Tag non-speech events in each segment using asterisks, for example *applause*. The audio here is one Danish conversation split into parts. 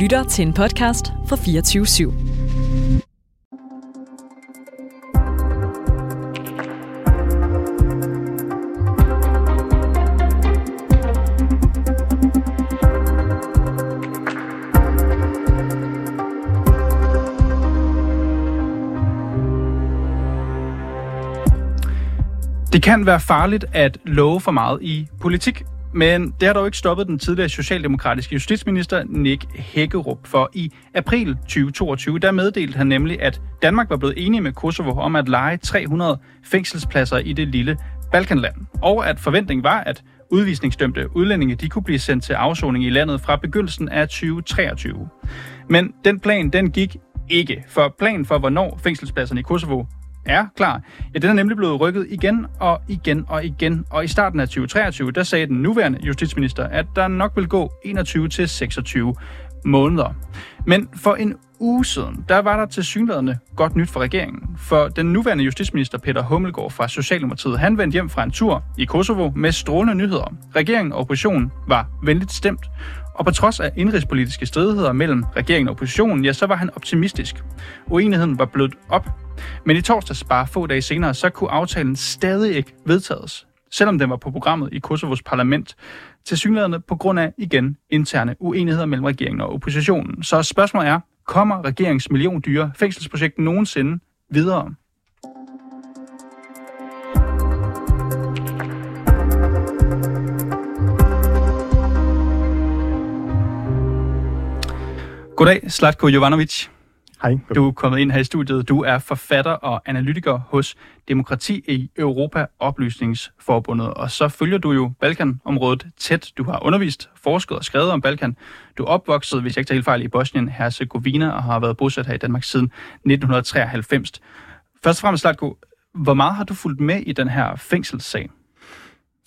lytter til en podcast fra 24 /7. Det kan være farligt at love for meget i politik, men det har dog ikke stoppet den tidligere socialdemokratiske justitsminister Nick Hækkerup, for i april 2022, der meddelte han nemlig, at Danmark var blevet enige med Kosovo om at lege 300 fængselspladser i det lille Balkanland, og at forventningen var, at udvisningsdømte udlændinge de kunne blive sendt til afsoning i landet fra begyndelsen af 2023. Men den plan, den gik ikke, for planen for, hvornår fængselspladserne i Kosovo er klar, ja, den er nemlig blevet rykket igen og igen og igen. Og i starten af 2023, der sagde den nuværende justitsminister, at der nok vil gå 21 til 26 måneder. Men for en uge siden, der var der til synlædende godt nyt for regeringen. For den nuværende justitsminister Peter Hummelgaard fra Socialdemokratiet, han vendte hjem fra en tur i Kosovo med strålende nyheder. Regeringen og oppositionen var venligt stemt, og på trods af indrigspolitiske stridigheder mellem regeringen og oppositionen, ja, så var han optimistisk. Uenigheden var blødt op, men i torsdags, bare få dage senere, så kunne aftalen stadig ikke vedtages, selvom den var på programmet i Kosovos parlament, til synligheden på grund af, igen, interne uenigheder mellem regeringen og oppositionen. Så spørgsmålet er, kommer regeringens milliondyre fængselsprojekt nogensinde videre? Goddag, Slatko Jovanovic. Hej. Du er kommet ind her i studiet. Du er forfatter og analytiker hos Demokrati i Europa Oplysningsforbundet, og så følger du jo Balkanområdet tæt. Du har undervist, forsket og skrevet om Balkan. Du er opvokset, hvis jeg ikke tager helt fejl, i Bosnien-Herzegovina og har været bosat her i Danmark siden 1993. Først og fremmest, Slatko, hvor meget har du fulgt med i den her fængselssag?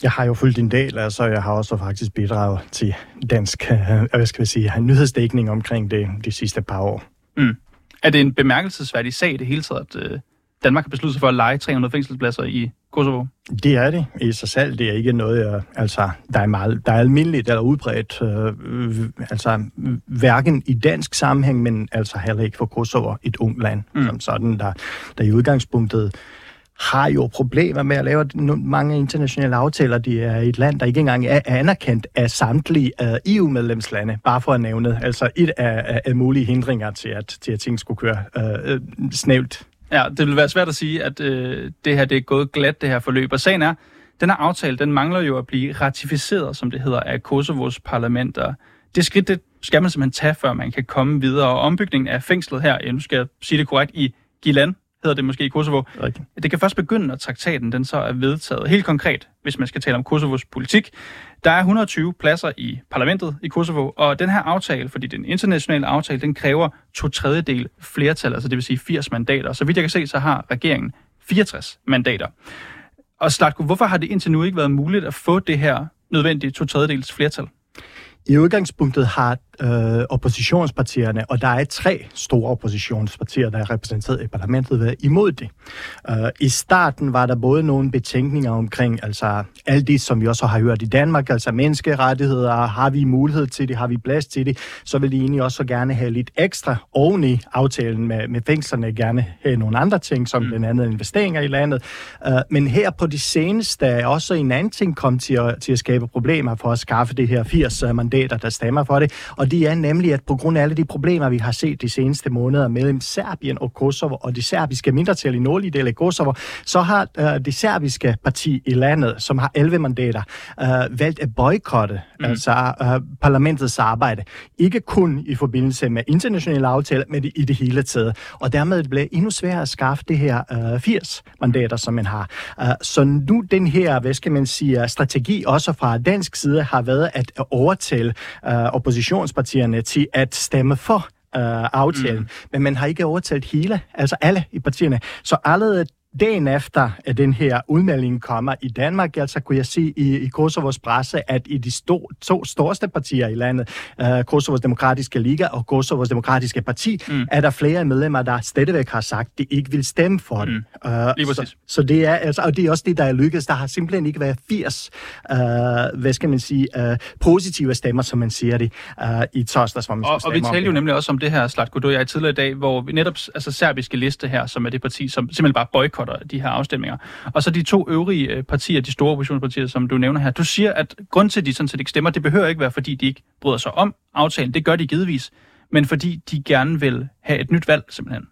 Jeg har jo fulgt en del, altså jeg har også faktisk bidraget til dansk, øh, hvad skal vi sige, nyhedsdækning omkring det de sidste par år. Mm. Er det en bemærkelsesværdig sag i det hele taget, at øh, Danmark har besluttet sig for at lege 300 fængselspladser i Kosovo? Det er det i sig selv. Det er ikke noget, jeg, altså, der, er meget, der er almindeligt eller udbredt, øh, altså hverken i dansk sammenhæng, men altså heller ikke for Kosovo, et ung land, mm. som sådan, der, der i udgangspunktet har jo problemer med at lave mange internationale aftaler. De er et land, der ikke engang er anerkendt af samtlige øh, uh, EU-medlemslande, bare for at nævne. Altså et af, af mulige hindringer til, at, til at ting skulle køre øh, øh, uh, snævt. Ja, det vil være svært at sige, at uh, det her det er gået glat, det her forløb. Og sagen er, den her aftale, den mangler jo at blive ratificeret, som det hedder, af Kosovos parlament. Og det skridt, det skal man simpelthen tage, før man kan komme videre. Og ombygningen af fængslet her, nu skal jeg sige det korrekt, i Gilan, hedder det måske i Kosovo. Rigtig. Det kan først begynde, når traktaten den så er vedtaget. Helt konkret, hvis man skal tale om Kosovos politik. Der er 120 pladser i parlamentet i Kosovo, og den her aftale, fordi det er en international aftale, den kræver to tredjedel flertal, altså det vil sige 80 mandater. Så vidt jeg kan se, så har regeringen 64 mandater. Og Slatko, hvorfor har det indtil nu ikke været muligt at få det her nødvendige to tredjedels flertal? I udgangspunktet har øh, oppositionspartierne, og der er tre store oppositionspartier, der er repræsenteret i parlamentet, været imod det. Uh, I starten var der både nogle betænkninger omkring altså alt det, som vi også har hørt i Danmark, altså menneskerettigheder, har vi mulighed til det, har vi plads til det, så vil de egentlig også gerne have lidt ekstra oven i aftalen med, med fængslerne, gerne have nogle andre ting, som mm. blandt andet investeringer i landet. Uh, men her på de seneste er også en anden ting kom til at, til at skabe problemer for at skaffe det her 80 mandater, der stemmer for det, og det er nemlig, at på grund af alle de problemer, vi har set de seneste måneder mellem Serbien og Kosovo, og de serbiske mindretal i nordlige del af Kosovo, så har uh, det serbiske parti i landet, som har 11 mandater, uh, valgt at boykotte mm. altså, uh, parlamentets arbejde. Ikke kun i forbindelse med internationale aftaler, men i det hele taget. Og dermed bliver det endnu sværere at skaffe det her uh, 80 mandater, som man har. Uh, så nu den her, hvad skal man sige, strategi også fra dansk side har været at overtale uh, oppositions regeringspartierne til at stemme for øh, aftalen, mm. men man har ikke overtalt hele, altså alle i partierne. Så alle dagen efter, at den her udmelding kommer i Danmark, altså kunne jeg se i, i Kosovos presse, at i de sto, to største partier i landet, uh, Kosovos Demokratiske Liga og Kosovos Demokratiske Parti, mm. er der flere medlemmer, der stadigvæk har sagt, at de ikke vil stemme for mm. Uh, så, så det er altså, og det er også det, der er lykkedes. Der har simpelthen ikke været 80, uh, hvad skal man sige, uh, positive stemmer, som man siger det, uh, i torsdags, hvor man og, og vi talte jo nemlig også om det her, Slatko, jeg tidligere i dag, hvor vi netop, altså serbiske liste her, som er det parti, som simpelthen bare boykotter de her afstemninger. Og så de to øvrige øh, partier, de store oppositionspartier, som du nævner her. Du siger, at grund til, at de sådan set ikke stemmer, det behøver ikke være, fordi de ikke bryder sig om aftalen. Det gør de givetvis. Men fordi de gerne vil have et nyt valg, simpelthen.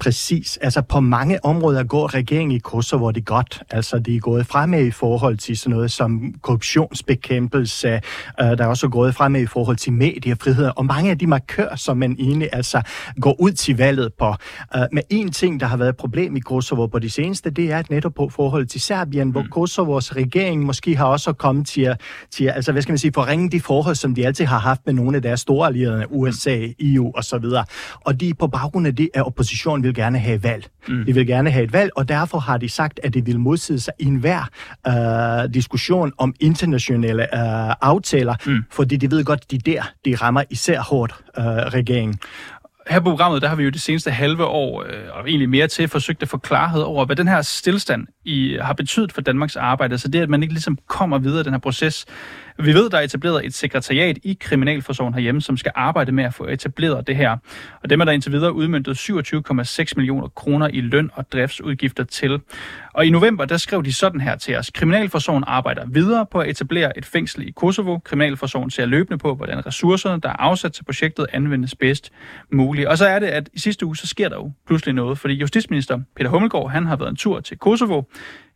Præcis. Altså på mange områder går regeringen i Kosovo det godt. Altså de er gået fremad i forhold til sådan noget som korruptionsbekæmpelse. Uh, der er også gået fremad i forhold til mediefrihed. Og mange af de markører, som man egentlig altså går ud til valget på. Uh, men en ting, der har været et problem i Kosovo på de seneste, det er at netop på forhold til Serbien, hvor mm. Kosovos regering måske har også kommet til at, til at altså, hvad skal man sige, forringe de forhold, som de altid har haft med nogle af deres store allierede, USA, EU osv. Og de på baggrund af det er oppositionen vil gerne have valg. Mm. De vil gerne have et valg, og derfor har de sagt, at de vil modside sig enhver øh, diskussion om internationale øh, aftaler, mm. fordi de ved godt, at de der, de rammer især hårdt øh, regeringen her på programmet, der har vi jo det seneste halve år, øh, og egentlig mere til, forsøgt at få klarhed over, hvad den her stillstand i, har betydet for Danmarks arbejde. Så det, at man ikke ligesom kommer videre i den her proces, vi ved, der er etableret et sekretariat i Kriminalforsorgen herhjemme, som skal arbejde med at få etableret det her. Og dem er der indtil videre udmyndtet 27,6 millioner kroner i løn og driftsudgifter til. Og i november, der skrev de sådan her til os. Kriminalforsorgen arbejder videre på at etablere et fængsel i Kosovo. Kriminalforsorgen ser løbende på, hvordan ressourcerne, der er afsat til projektet, anvendes bedst muligt. Og så er det, at i sidste uge, så sker der jo pludselig noget, fordi justitsminister Peter Hummelgaard, han har været en tur til Kosovo.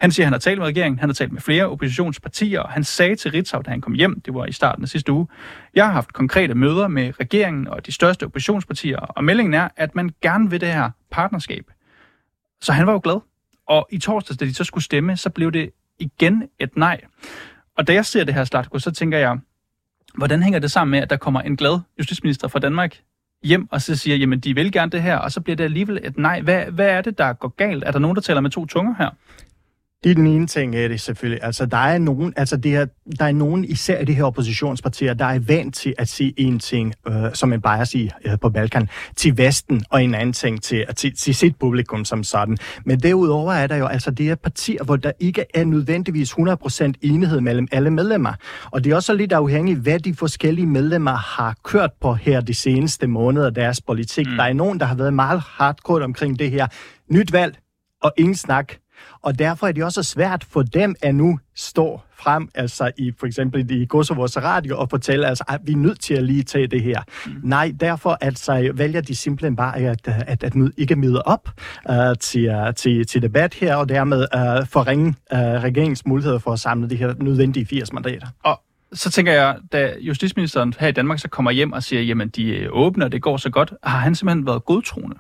Han siger, at han har talt med regeringen, han har talt med flere oppositionspartier, og han sagde til Ritzau, da han kom hjem, det var i starten af sidste uge, jeg har haft konkrete møder med regeringen og de største oppositionspartier, og meldingen er, at man gerne vil det her partnerskab. Så han var jo glad. Og i torsdags, da de så skulle stemme, så blev det igen et nej. Og da jeg ser det her, Slatko, så tænker jeg, hvordan hænger det sammen med, at der kommer en glad justitsminister fra Danmark hjem, og så siger, jamen de vil gerne det her, og så bliver det alligevel et nej. Hvad, hvad er det, der går galt? Er der nogen, der taler med to tunger her? Det er den ene ting af det selvfølgelig. Altså, der er nogen, altså det her, der er nogen, især i de her oppositionspartier, der er vant til at sige en ting, øh, som man bare siger øh, på Balkan, til Vesten, og en anden ting til, til, til sit publikum som sådan. Men derudover er der jo altså de her partier, hvor der ikke er nødvendigvis 100% enighed mellem alle medlemmer. Og det er også lidt afhængigt, hvad de forskellige medlemmer har kørt på her de seneste måneder deres politik. Mm. Der er nogen, der har været meget hardcore omkring det her. Nyt valg og ingen snak og derfor er det også svært for dem at nu stå frem, altså i for eksempel i Kosovos radio, og fortælle, altså, at vi er nødt til at lige tage det her. Mm. Nej, derfor altså, vælger de simpelthen bare at, at, at ikke møde op uh, til, uh, til, til debat her, og dermed uh, forringe uh, regeringens muligheder for at samle de her nødvendige 80 mandater. Og så tænker jeg, da justitsministeren her i Danmark så kommer hjem og siger, jamen de er åbne, og det går så godt, har han simpelthen været godtroende?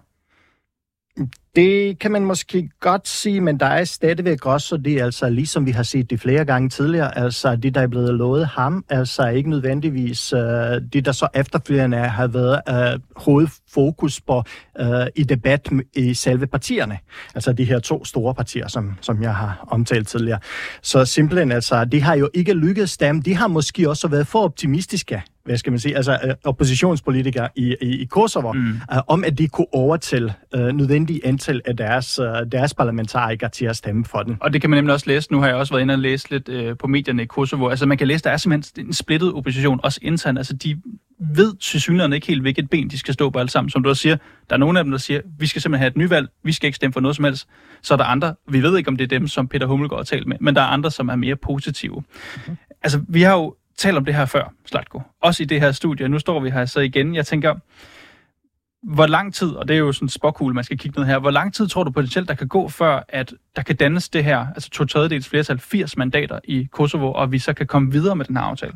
Det kan man måske godt sige, men der er stadigvæk også det, altså ligesom vi har set det flere gange tidligere, altså det, der er blevet lovet ham, altså ikke nødvendigvis uh, det, der så efterfølgende har været uh, hovedfokus på uh, i debat i selve partierne. Altså de her to store partier, som, som jeg har omtalt tidligere. Så simpelthen, altså, de har jo ikke lykkedes dem. De har måske også været for optimistiske hvad skal man sige, altså oppositionspolitikere i, i, i Kosovo, mm. uh, om at de kunne overtælle uh, nødvendige antal af deres, uh, deres parlamentarikere til at stemme for den. Og det kan man nemlig også læse. Nu har jeg også været inde og læse lidt uh, på medierne i Kosovo. Altså man kan læse, der er simpelthen en splittet opposition, også internt. Altså de ved til synligheden ikke helt, hvilket ben de skal stå på alle sammen. Som du også siger, der er nogle af dem, der siger, vi skal simpelthen have et nyvalg, vi skal ikke stemme for noget som helst. Så er der andre, vi ved ikke, om det er dem, som Peter Hummelgaard har talt med, men der er andre, som er mere positive. Okay. Altså, vi har jo talt om det her før, Slatko. Også i det her studie. Nu står vi her så igen. Jeg tænker, hvor lang tid, og det er jo sådan en spåkugle, man skal kigge ned her, hvor lang tid tror du potentielt, der kan gå, før at der kan dannes det her, altså to tredjedels flertal, 80 mandater i Kosovo, og vi så kan komme videre med den her aftale?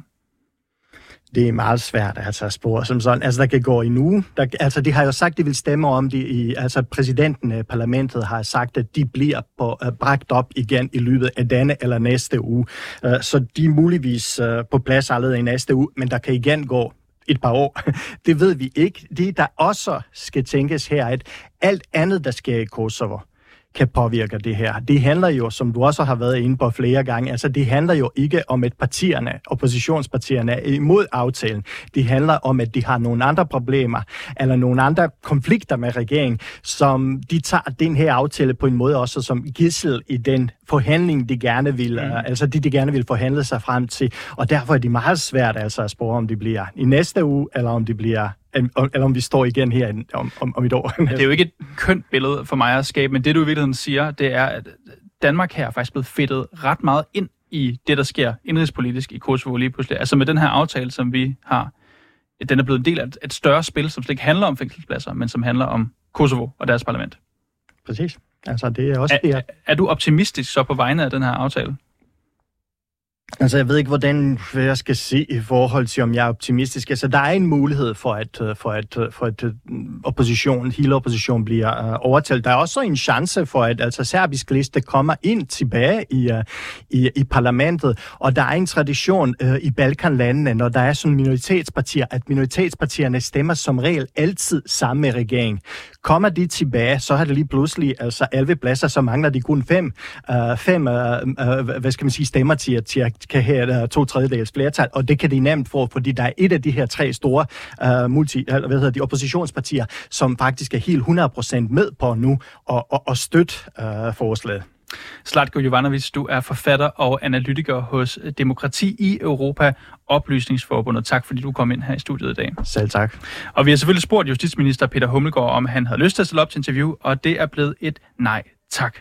det er meget svært altså, at spore som sådan. Altså, der kan gå i nu. Der, altså, de har jo sagt, de vil stemme om det. I, altså, præsidenten af parlamentet har sagt, at de bliver på, uh, bragt op igen i løbet af denne eller næste uge. Uh, så de er muligvis uh, på plads allerede i næste uge, men der kan igen gå et par år. *laughs* Det ved vi ikke. Det, der også skal tænkes her, at alt andet, der sker i Kosovo, kan påvirke det her. Det handler jo, som du også har været inde på flere gange, altså det handler jo ikke om, at partierne, oppositionspartierne er imod aftalen. Det handler om, at de har nogle andre problemer, eller nogle andre konflikter med regeringen, som de tager den her aftale på en måde også som gissel i den forhandling, de gerne vil, mm. uh, altså de, de gerne vil forhandle sig frem til. Og derfor er det meget svært altså at spore, om det bliver i næste uge, eller om det bliver eller om vi står igen her om, om, om et år. det er jo ikke et kønt billede for mig at skabe, men det du i virkeligheden siger, det er, at Danmark her er faktisk blevet fedtet ret meget ind i det, der sker indrigspolitisk i Kosovo lige pludselig. Altså med den her aftale, som vi har, den er blevet en del af et større spil, som slet ikke handler om fængselspladser, men som handler om Kosovo og deres parlament. Præcis. Altså, det er også er, det, er, er du optimistisk så på vegne af den her aftale? Altså, jeg ved ikke, hvordan jeg skal se i forhold til, om jeg er optimistisk. Altså, der er en mulighed for, at, øh, for at, øh, for at øh, oppositionen, hele oppositionen bliver uh, overtalt. Der er også en chance for, at altså, serbisk liste kommer ind tilbage i, uh, i, i parlamentet. Og der er en tradition uh, i Balkanlandene, når der er sådan minoritetspartier, at minoritetspartierne stemmer som regel altid sammen med regeringen. Kommer de tilbage, så har det lige pludselig altså 11 pladser, så mangler de kun fem, uh, fem uh, uh, hvad skal man sige, stemmer til, til at kan have to tredjedels flertal, og det kan de nemt få, fordi der er et af de her tre store uh, multi, eller hvad hedder de, oppositionspartier, som faktisk er helt 100% med på nu og, og, og støtte uh, forslaget. Slatko Jovanovic, du er forfatter og analytiker hos Demokrati i Europa Oplysningsforbundet. Tak fordi du kom ind her i studiet i dag. Selv tak. Og vi har selvfølgelig spurgt justitsminister Peter Hummelgaard, om han havde lyst til at stille op til interview, og det er blevet et nej tak.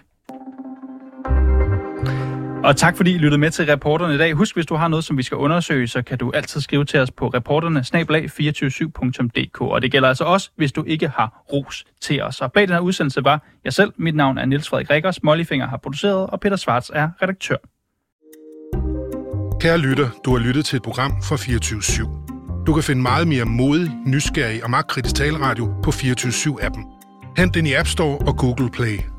Og tak fordi I lyttede med til reporterne i dag. Husk, hvis du har noget, som vi skal undersøge, så kan du altid skrive til os på reporterne 247dk Og det gælder altså også, hvis du ikke har ros til os. Og bag den her udsendelse var jeg selv. Mit navn er Niels Frederik Rikkers. Mollyfinger har produceret, og Peter Svarts er redaktør. Kære lytter, du har lyttet til et program fra 24 /7. Du kan finde meget mere modig, nysgerrig og magtkritisk taleradio på 24 7 appen Hent den i App Store og Google Play.